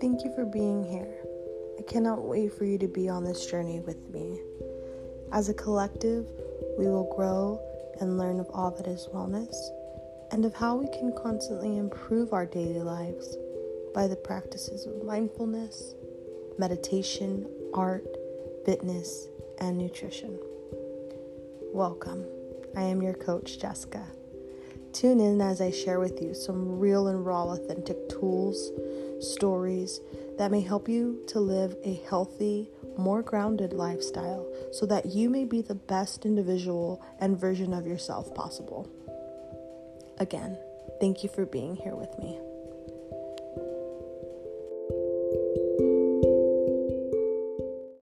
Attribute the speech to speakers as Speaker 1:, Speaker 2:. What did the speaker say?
Speaker 1: Thank you for being here. I cannot wait for you to be on this journey with me. As a collective, we will grow and learn of all that is wellness and of how we can constantly improve our daily lives by the practices of mindfulness, meditation, art, fitness, and nutrition. Welcome. I am your coach, Jessica. Tune in as I share with you some real and raw, authentic tools, stories that may help you to live a healthy, more grounded lifestyle so that you may be the best individual and version of yourself possible. Again, thank you for being here with me.